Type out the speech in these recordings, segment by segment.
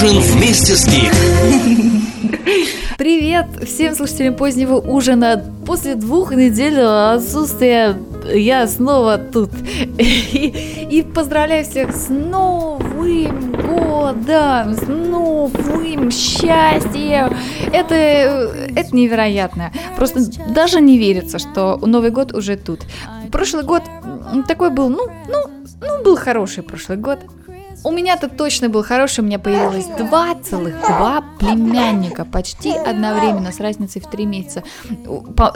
Ужин вместе с Гик. Привет всем слушателям позднего ужина. После двух недель отсутствия я снова тут. И, и поздравляю всех с Новым годом, с новым счастьем. Это, это невероятно. Просто даже не верится, что Новый год уже тут. Прошлый год такой был, ну, ну, ну, был хороший прошлый год. У меня-то точно был хороший, у меня появилось два целых два племянника почти одновременно с разницей в три месяца.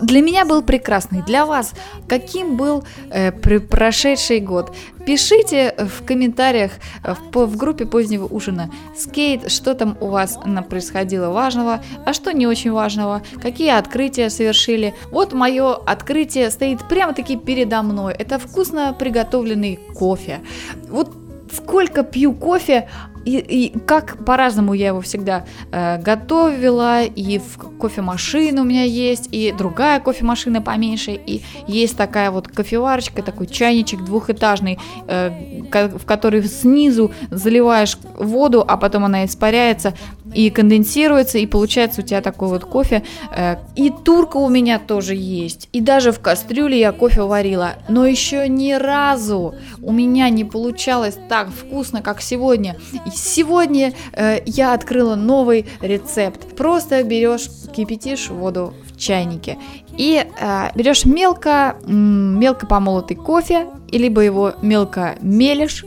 Для меня был прекрасный. Для вас каким был э, прошедший год? Пишите в комментариях э, в, в группе позднего ужина. Скейт, что там у вас происходило важного, а что не очень важного, какие открытия совершили. Вот мое открытие стоит прямо-таки передо мной. Это вкусно приготовленный кофе. Вот сколько пью кофе, и, и как по-разному я его всегда э, готовила, и в кофемашина у меня есть, и другая кофемашина поменьше, и есть такая вот кофеварочка, такой чайничек двухэтажный, э, в который снизу заливаешь воду, а потом она испаряется и конденсируется, и получается у тебя такой вот кофе. Э, и турка у меня тоже есть, и даже в кастрюле я кофе варила, но еще ни разу у меня не получалось так вкусно, как сегодня. Сегодня э, я открыла новый рецепт. Просто берешь, кипятишь воду в чайнике и э, берешь мелко, мелко помолотый кофе, и либо его мелко мелешь.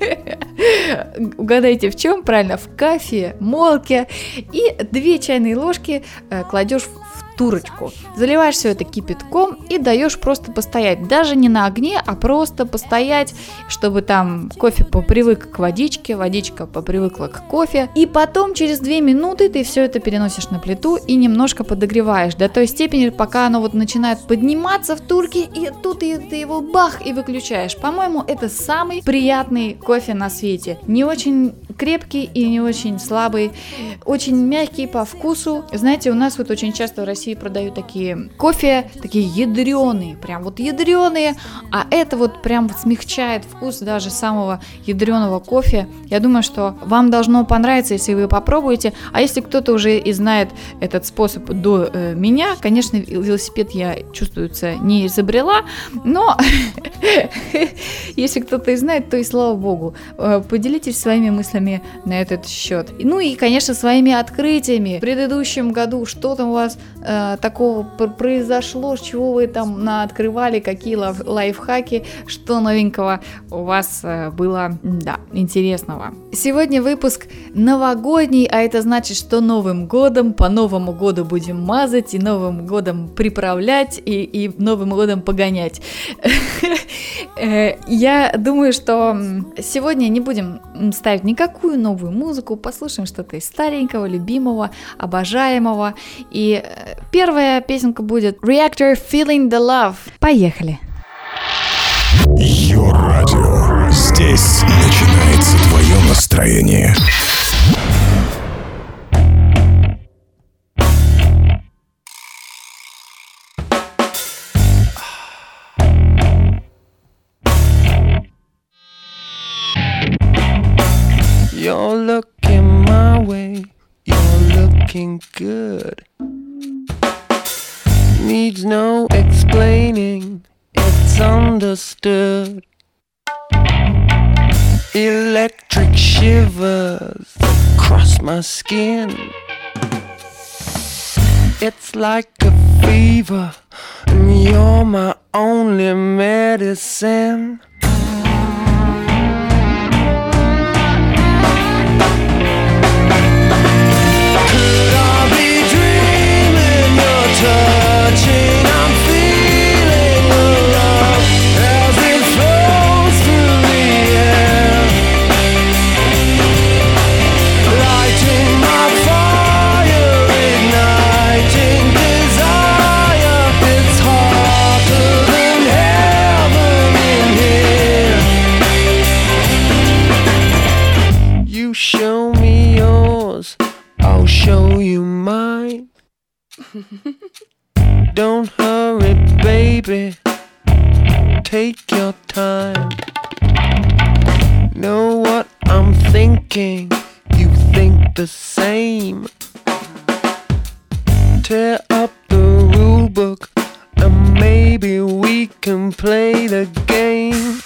Угадайте в чем? Правильно, в кофе, молке. И две чайные ложки э, кладешь в турочку. Заливаешь все это кипятком и даешь просто постоять. Даже не на огне, а просто постоять, чтобы там кофе попривык к водичке, водичка попривыкла к кофе. И потом через 2 минуты ты все это переносишь на плиту и немножко подогреваешь до той степени, пока оно вот начинает подниматься в турке, и тут ты, ты его бах и выключаешь. По-моему, это самый приятный кофе на свете. Не очень крепкий и не очень слабый, очень мягкий по вкусу. Знаете, у нас вот очень часто в России России продают такие кофе, такие ядреные, прям вот ядреные, а это вот прям смягчает вкус даже самого ядреного кофе. Я думаю, что вам должно понравиться, если вы попробуете. А если кто-то уже и знает этот способ до э, меня, конечно, велосипед я, чувствуется, не изобрела, но если кто-то и знает, то и слава богу. Э, поделитесь своими мыслями на этот счет. Ну и, конечно, своими открытиями. В предыдущем году что там у вас э, такого произошло, чего вы там открывали, какие лайфхаки, что новенького у вас э, было, да, интересного. Сегодня выпуск новогодний, а это значит, что Новым годом, по Новому году будем мазать и Новым годом приправлять и, и Новым годом погонять. Э, я думаю, что сегодня не будем ставить никакую новую музыку, послушаем что-то из старенького, любимого, обожаемого. И первая песенка будет Reactor Feeling the Love. Поехали! Йо-радио. Здесь начинается твое настроение. You're looking my way, you're looking good. Needs no explaining, it's understood. Electric shivers across my skin. It's like a fever, and you're my only medicine. Don't hurry, baby. Take your time. Know what I'm thinking? You think the same. Tear up the rule book and maybe we can play the game.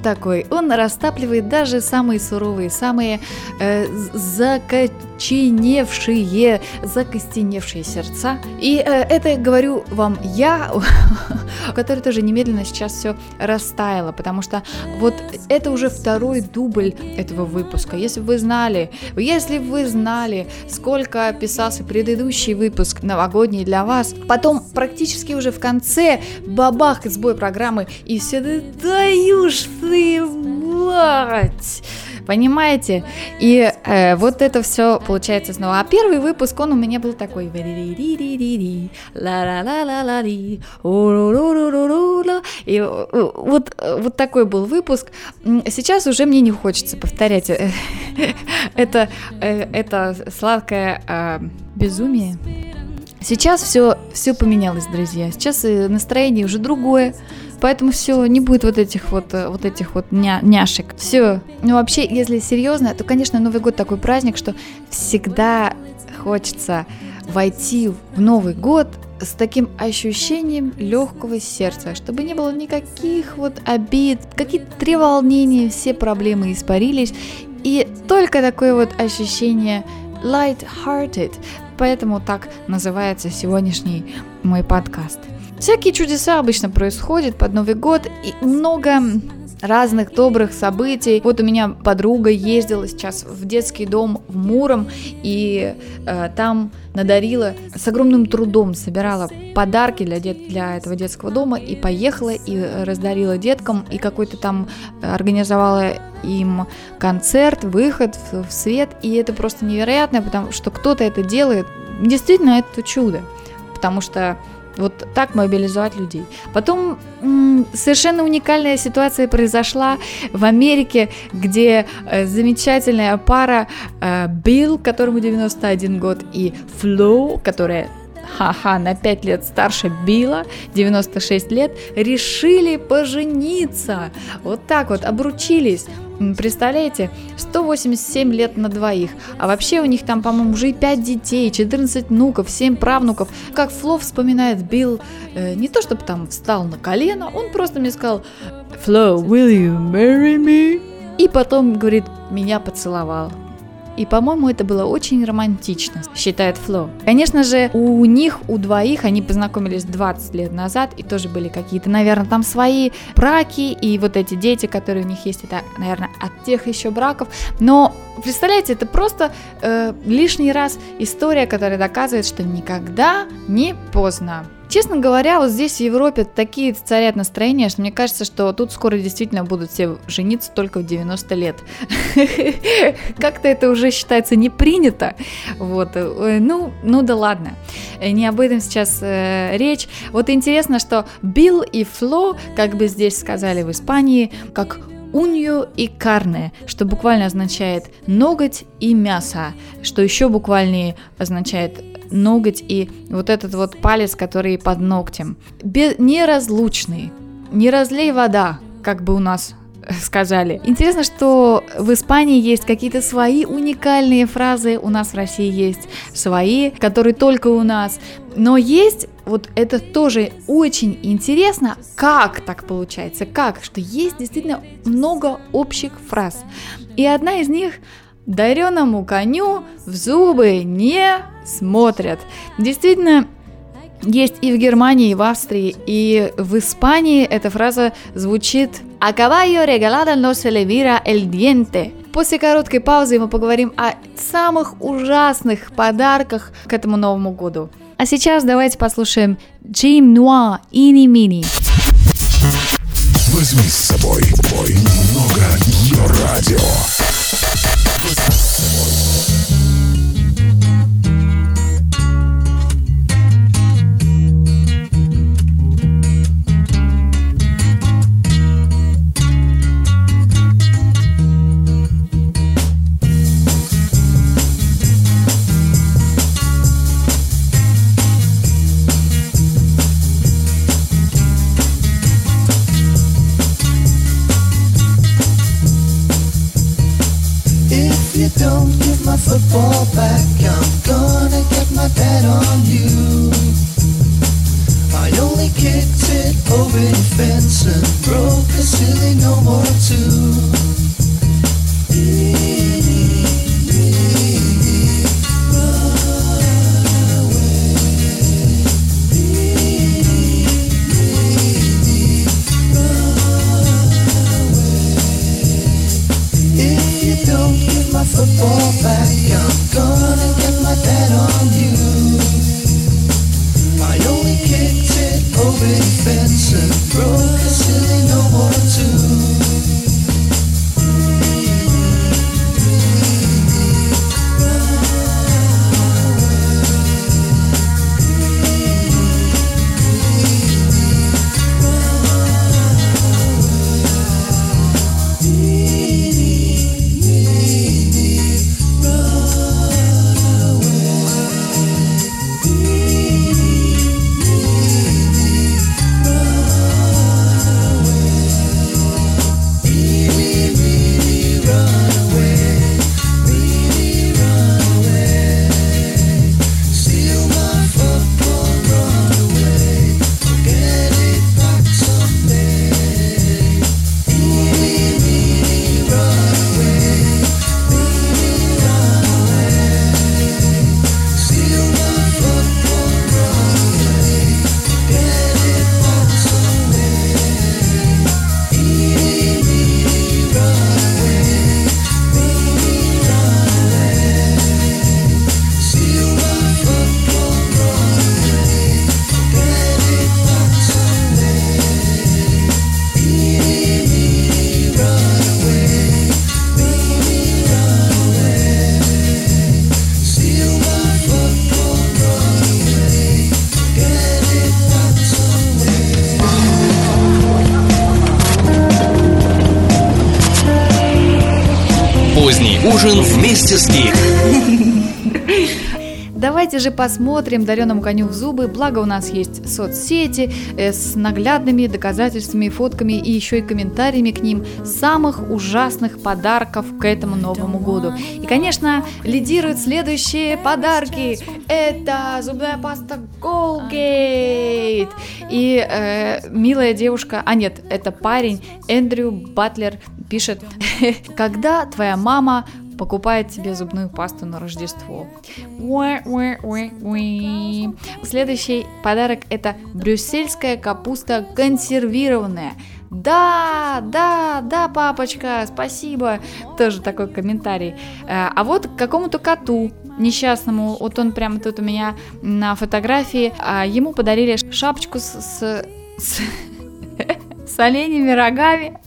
Такой, он растапливает даже самые суровые, самые э, закоченевшие, закостеневшие сердца. И э, это говорю вам я, у которой тоже немедленно сейчас все растаяло, потому что вот это уже второй дубль этого выпуска. Если вы знали, если вы знали, сколько писался предыдущий выпуск новогодний для вас, потом практически уже в конце бабах сбой программы, и все даю ж ты, мать! Понимаете? И э, вот это все получается снова. А первый выпуск, он у меня был такой. И э, вот, э, вот такой был выпуск. Сейчас уже мне не хочется повторять э, это, это сладкое безумие. Сейчас все, все поменялось, друзья. Сейчас настроение уже другое. Поэтому все, не будет вот этих вот, э, вот этих вот ня- няшек. Все. Ну, вообще, если серьезно, то, конечно, Новый год такой праздник, что всегда хочется войти в Новый год с таким ощущением легкого сердца, чтобы не было никаких вот обид, какие-то треволнения, все проблемы испарились, и только такое вот ощущение light-hearted, поэтому так называется сегодняшний мой подкаст. Всякие чудеса обычно происходят под Новый год, и много разных добрых событий. Вот у меня подруга ездила сейчас в детский дом в Муром, и э, там надарила, с огромным трудом собирала подарки для, дет, для этого детского дома, и поехала, и раздарила деткам, и какой-то там организовала им концерт, выход в, в свет, и это просто невероятно, потому что кто-то это делает. Действительно, это чудо, потому что вот так мобилизовать людей. Потом совершенно уникальная ситуация произошла в Америке, где э, замечательная пара э, Билл, которому 91 год, и Фло, которая ха-ха, на 5 лет старше Билла, 96 лет, решили пожениться. Вот так вот, обручились. Представляете, 187 лет на двоих. А вообще у них там, по-моему, уже и 5 детей, 14 внуков, 7 правнуков. Как Фло вспоминает, Билл э, не то чтобы там встал на колено, он просто мне сказал «Фло, will you marry me?» И потом, говорит, меня поцеловал. И, по-моему, это было очень романтично, считает Фло. Конечно же, у них, у двоих, они познакомились 20 лет назад, и тоже были какие-то, наверное, там свои браки, и вот эти дети, которые у них есть, это, наверное, от тех еще браков. Но представляете, это просто э, лишний раз история, которая доказывает, что никогда не поздно. Честно говоря, вот здесь в Европе такие царят настроения, что мне кажется, что тут скоро действительно будут все жениться только в 90 лет. Как-то это уже считается не принято. Вот, ну, ну да ладно. Не об этом сейчас э, речь. Вот интересно, что Билл и Фло, как бы здесь сказали в Испании, как унью и карне, что буквально означает ноготь и мясо, что еще буквальнее означает ноготь и вот этот вот палец, который под ногтем. Без, неразлучный, не разлей вода, как бы у нас сказали. Интересно, что в Испании есть какие-то свои уникальные фразы, у нас в России есть свои, которые только у нас. Но есть, вот это тоже очень интересно, как так получается, как, что есть действительно много общих фраз. И одна из них дареному коню в зубы не смотрят. Действительно, есть и в Германии, и в Австрии, и в Испании эта фраза звучит «A caballo regalado no se le vira el diente». После короткой паузы мы поговорим о самых ужасных подарках к этому Новому году. А сейчас давайте послушаем Джим Нуа «Ини Мини». Возьми с собой мой немного ее радио. On you. I only kicked it over the fence and broke a silly no more too. Ужин вместе с Гик. Давайте же посмотрим дареному коню в зубы, благо у нас есть соцсети э, с наглядными доказательствами, фотками и еще и комментариями к ним самых ужасных подарков к этому Новому году. И, конечно, лидируют следующие подарки. Это зубная паста Colgate. И э, милая девушка, а нет, это парень Эндрю Батлер пишет, когда твоя мама покупает себе зубную пасту на Рождество. Следующий подарок это брюссельская капуста консервированная. Да, да, да, папочка, спасибо. Тоже такой комментарий. Э, А вот какому-то коту несчастному, вот он прямо тут у меня на фотографии, а, ему подарили шапочку с, с- с- с оленями рогами.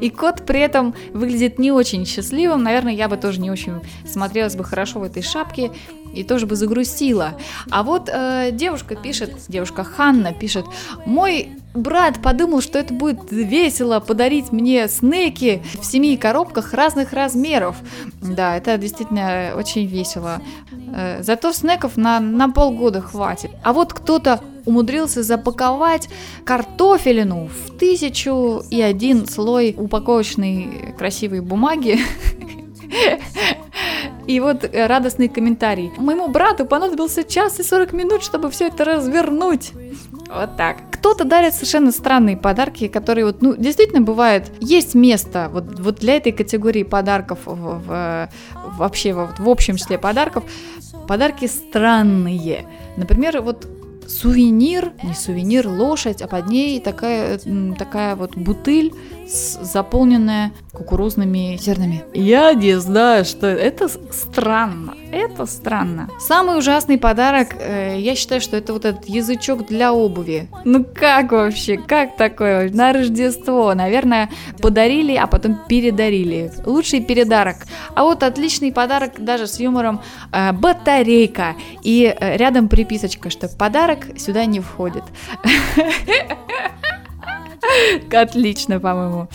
И кот при этом выглядит не очень счастливым. Наверное, я бы тоже не очень смотрелась бы хорошо в этой шапке и тоже бы загрустила. А вот э, девушка пишет, девушка Ханна пишет, мой брат подумал, что это будет весело подарить мне снеки в семи коробках разных размеров. Да, это действительно очень весело. Э, Зато снеков на, на полгода хватит. А вот кто-то умудрился запаковать картофелину в тысячу и один слой упаковочной красивой бумаги. И вот радостный комментарий. Моему брату понадобился час и 40 минут, чтобы все это развернуть. Вот так. Кто-то дарит совершенно странные подарки, которые вот, ну, действительно бывает, есть место вот, вот для этой категории подарков в, в- вообще вот, в общем числе подарков. Подарки странные. Например, вот сувенир, не сувенир, лошадь, а под ней такая, такая вот бутыль, заполненная кукурузными зернами. Я не знаю, что это странно. Это странно. Самый ужасный подарок, э, я считаю, что это вот этот язычок для обуви. Ну как вообще, как такое? На Рождество, наверное, подарили, а потом передарили. Лучший передарок. А вот отличный подарок даже с юмором э, батарейка. И э, рядом приписочка, что подарок сюда не входит. Отлично, по-моему.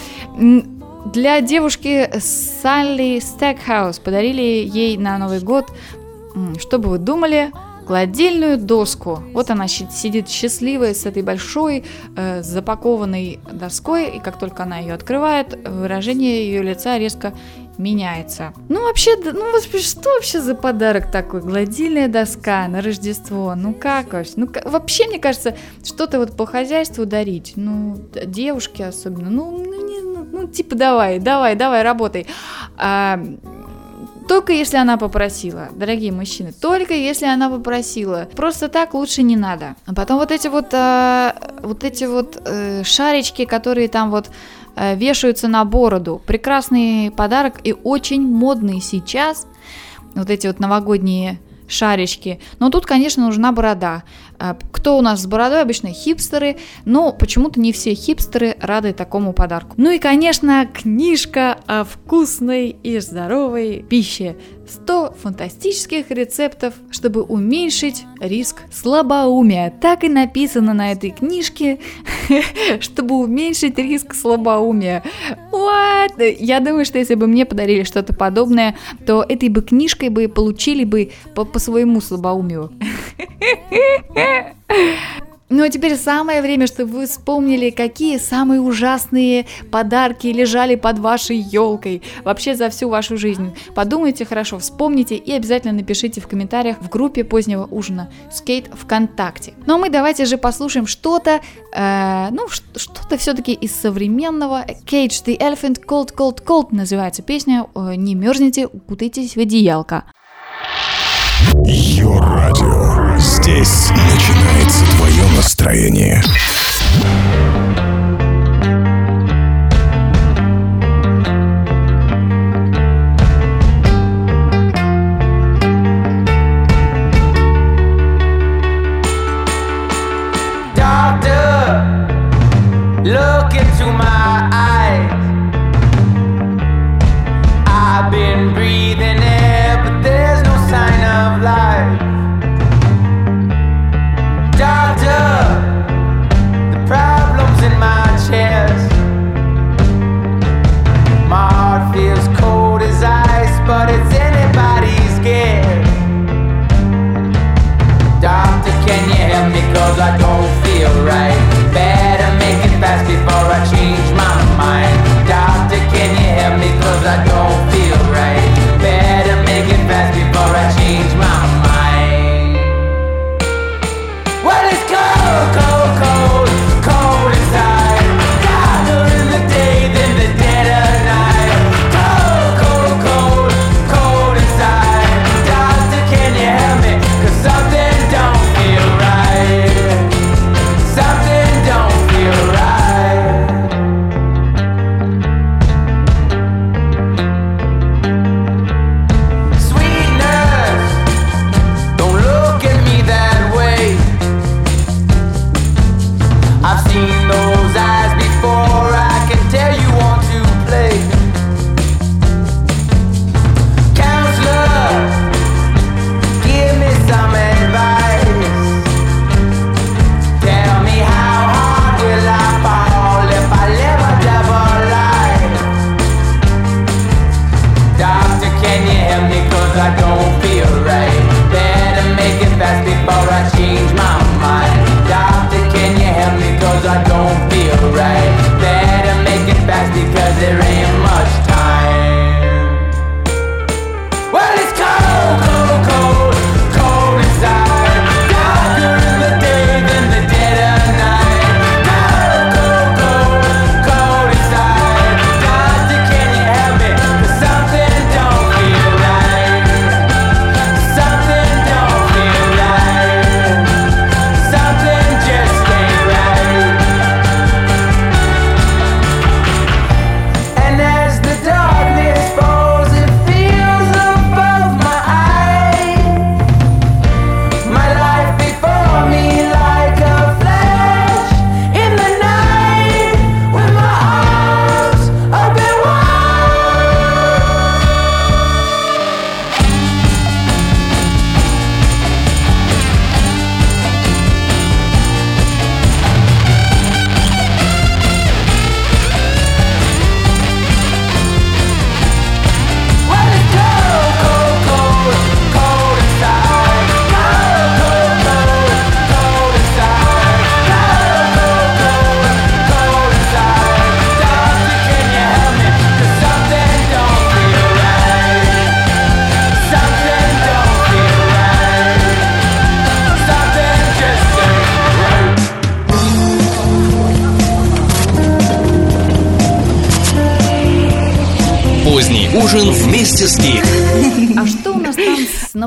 Для девушки Салли Стекхаус подарили ей на Новый год, что бы вы думали, гладильную доску. Вот она сидит счастливая с этой большой э, запакованной доской, и как только она ее открывает, выражение ее лица резко меняется. Ну вообще, ну что вообще за подарок такой? Гладильная доска на Рождество. Ну как вообще? Ну вообще мне кажется, что-то вот по хозяйству дарить. Ну девушке особенно. Ну, ну, не- ну, типа давай, давай, давай, работай. А, только если она попросила, дорогие мужчины, только если она попросила. Просто так лучше не надо. А потом вот эти вот, а, вот эти вот э, шарички, которые там вот э, вешаются на бороду. Прекрасный подарок и очень модный сейчас. Вот эти вот новогодние шарички. Но тут, конечно, нужна борода. А, Кто у нас с бородой? Обычно хипстеры, но почему-то не все хипстеры рады такому подарку. Ну и, конечно, книжка о вкусной и здоровой пище. 100 фантастических рецептов, чтобы уменьшить риск слабоумия. Так и написано на этой книжке, чтобы уменьшить риск слабоумия. What? Я думаю, что если бы мне подарили что-то подобное, то этой бы книжкой бы получили бы по, по своему слабоумию. Ну а теперь самое время, чтобы вы вспомнили, какие самые ужасные подарки лежали под вашей елкой вообще за всю вашу жизнь. Подумайте хорошо, вспомните и обязательно напишите в комментариях в группе позднего ужина Скейт ВКонтакте. Ну а мы давайте же послушаем что-то, э, ну что-то все-таки из современного. Cage the Elephant Cold Cold Cold называется песня. Э, Не мерзните, укутайтесь в одеялко. Йо-радио. Здесь начинается твое настроение. Welcome. alright. Better make it fast before I change my mind. Doctor, can you help me? Cause I don't feel right. Better make it fast because there ain't much time.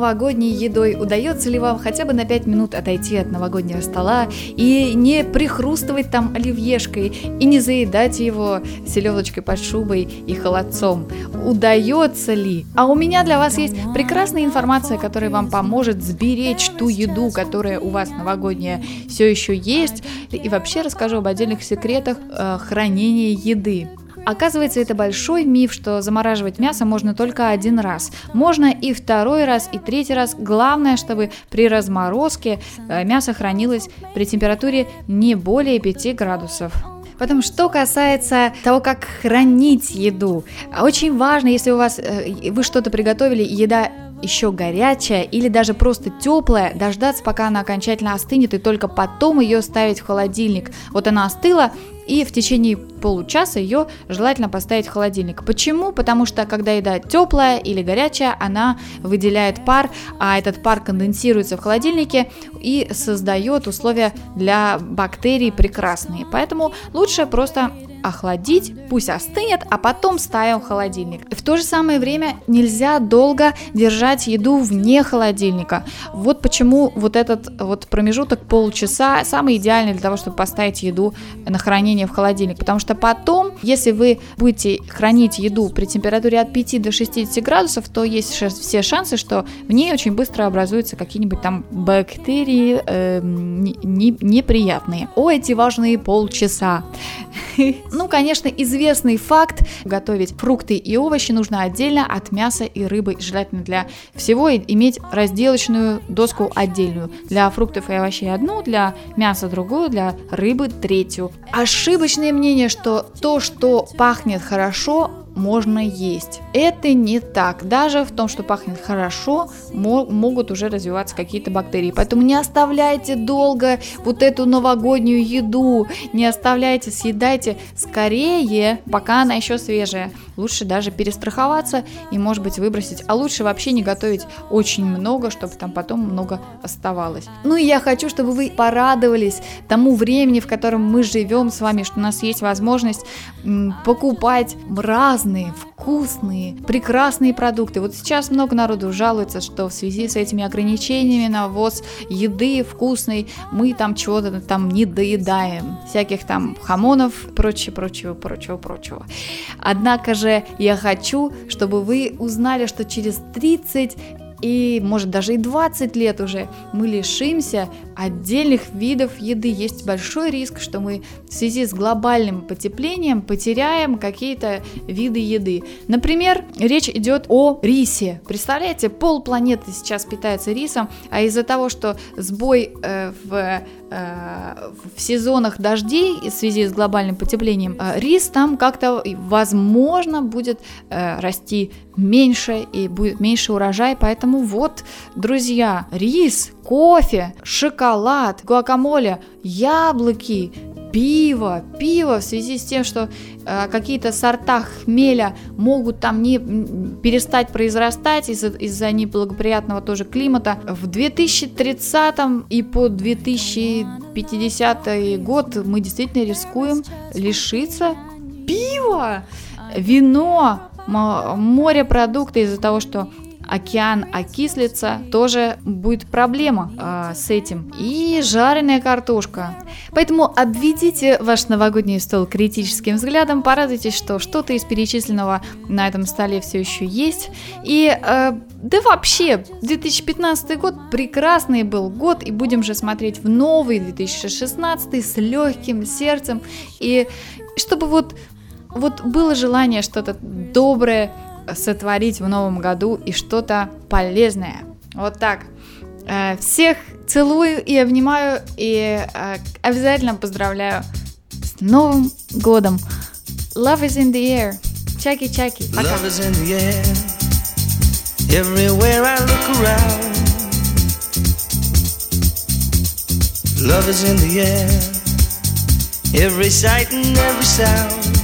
Новогодней едой? Удается ли вам хотя бы на 5 минут отойти от новогоднего стола и не прихрустывать там оливьешкой и не заедать его селедочкой под шубой и холодцом? Удается ли? А у меня для вас есть прекрасная информация, которая вам поможет сберечь ту еду, которая у вас новогодняя все еще есть. И вообще расскажу об отдельных секретах э, хранения еды. Оказывается, это большой миф, что замораживать мясо можно только один раз. Можно и второй раз, и третий раз. Главное, чтобы при разморозке э, мясо хранилось при температуре не более 5 градусов. Потом, что касается того, как хранить еду, очень важно, если у вас э, вы что-то приготовили, еда еще горячая или даже просто теплая, дождаться, пока она окончательно остынет, и только потом ее ставить в холодильник. Вот она остыла, и в течение получаса ее желательно поставить в холодильник. Почему? Потому что когда еда теплая или горячая, она выделяет пар, а этот пар конденсируется в холодильнике и создает условия для бактерий прекрасные. Поэтому лучше просто охладить, пусть остынет, а потом ставим в холодильник. В то же самое время нельзя долго держать еду вне холодильника. Вот почему вот этот вот промежуток полчаса самый идеальный для того, чтобы поставить еду на хранение в холодильник. Потому что потом, если вы будете хранить еду при температуре от 5 до 60 градусов, то есть все шансы, что в ней очень быстро образуются какие-нибудь там бактерии э, не, не, неприятные. О, эти важные полчаса. Ну, конечно, известный факт, готовить фрукты и овощи нужно отдельно от мяса и рыбы. Желательно для всего иметь разделочную доску отдельную. Для фруктов и овощей одну, для мяса другую, для рыбы третью. Ошибочное мнение, что то, что пахнет хорошо, можно есть. Это не так. Даже в том, что пахнет хорошо, мо- могут уже развиваться какие-то бактерии. Поэтому не оставляйте долго вот эту новогоднюю еду, не оставляйте, съедайте скорее, пока она еще свежая. Лучше даже перестраховаться и, может быть, выбросить. А лучше вообще не готовить очень много, чтобы там потом много оставалось. Ну и я хочу, чтобы вы порадовались тому времени, в котором мы живем с вами, что у нас есть возможность м, покупать разные, вкусные, прекрасные продукты. Вот сейчас много народу жалуется, что в связи с этими ограничениями на ввоз еды вкусной мы там чего-то там не доедаем. Всяких там хамонов, прочее, прочего, прочего, прочего. Однако же я хочу, чтобы вы узнали, что через 30 и, может, даже и 20 лет уже мы лишимся отдельных видов еды. Есть большой риск, что мы в связи с глобальным потеплением потеряем какие-то виды еды. Например, речь идет о рисе. Представляете, пол планеты сейчас питается рисом, а из-за того, что сбой э, в в сезонах дождей в связи с глобальным потеплением, э, рис там как-то, возможно, будет э, расти меньше и будет меньше урожай. Поэтому вот, друзья, рис, кофе, шоколад, гуакамоле, яблоки, пиво, пиво в связи с тем, что э, какие-то сорта хмеля могут там не перестать произрастать из-за, из-за неблагоприятного тоже климата. В 2030 и по 2050 год мы действительно рискуем лишиться пива, вино, морепродукты из-за того, что океан окислится, тоже будет проблема э, с этим. И жареная картошка. Поэтому обведите ваш новогодний стол критическим взглядом, порадуйтесь, что что-то из перечисленного на этом столе все еще есть. И э, да вообще, 2015 год прекрасный был год, и будем же смотреть в новый 2016 с легким сердцем. И чтобы вот, вот было желание что-то доброе, сотворить в новом году и что-то полезное. Вот так. Э, всех целую и обнимаю и э, обязательно поздравляю с Новым годом. Love is in the air. Чаки-чаки. Love is in the air. Everywhere I look around. Love is in the air. Every sight and every sound.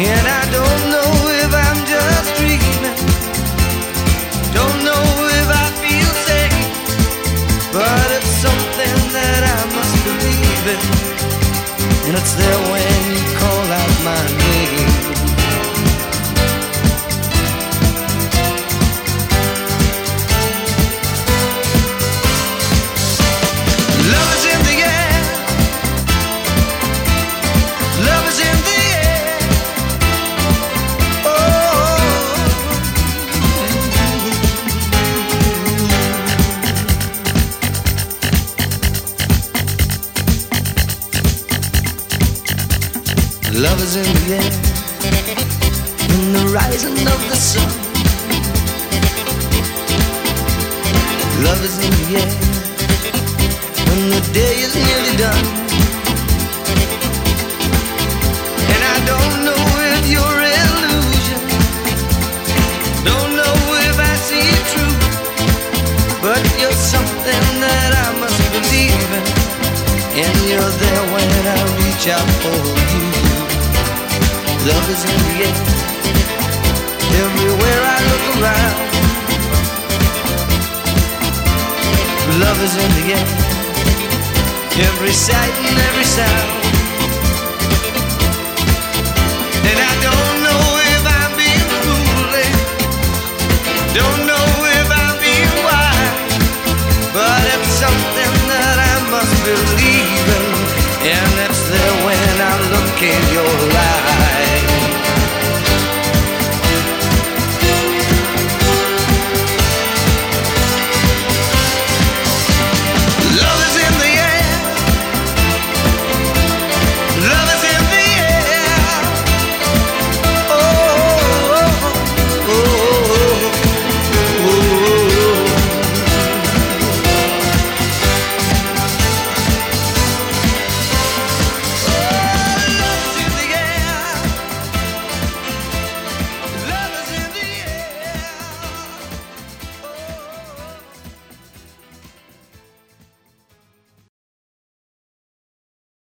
And I don't know if I'm just dreaming, don't know if I feel safe, but it's something that I must believe in, and it's there when you call out my name. Love is in the air. In the rising of the sun. Love is in the air when the day is nearly done. And I don't know if you're illusion, don't know if I see it true, but you're something that I must believe in, and you're there when I reach out for you. Love is in the air, everywhere I look around. Love is in the air. Every sight and every sound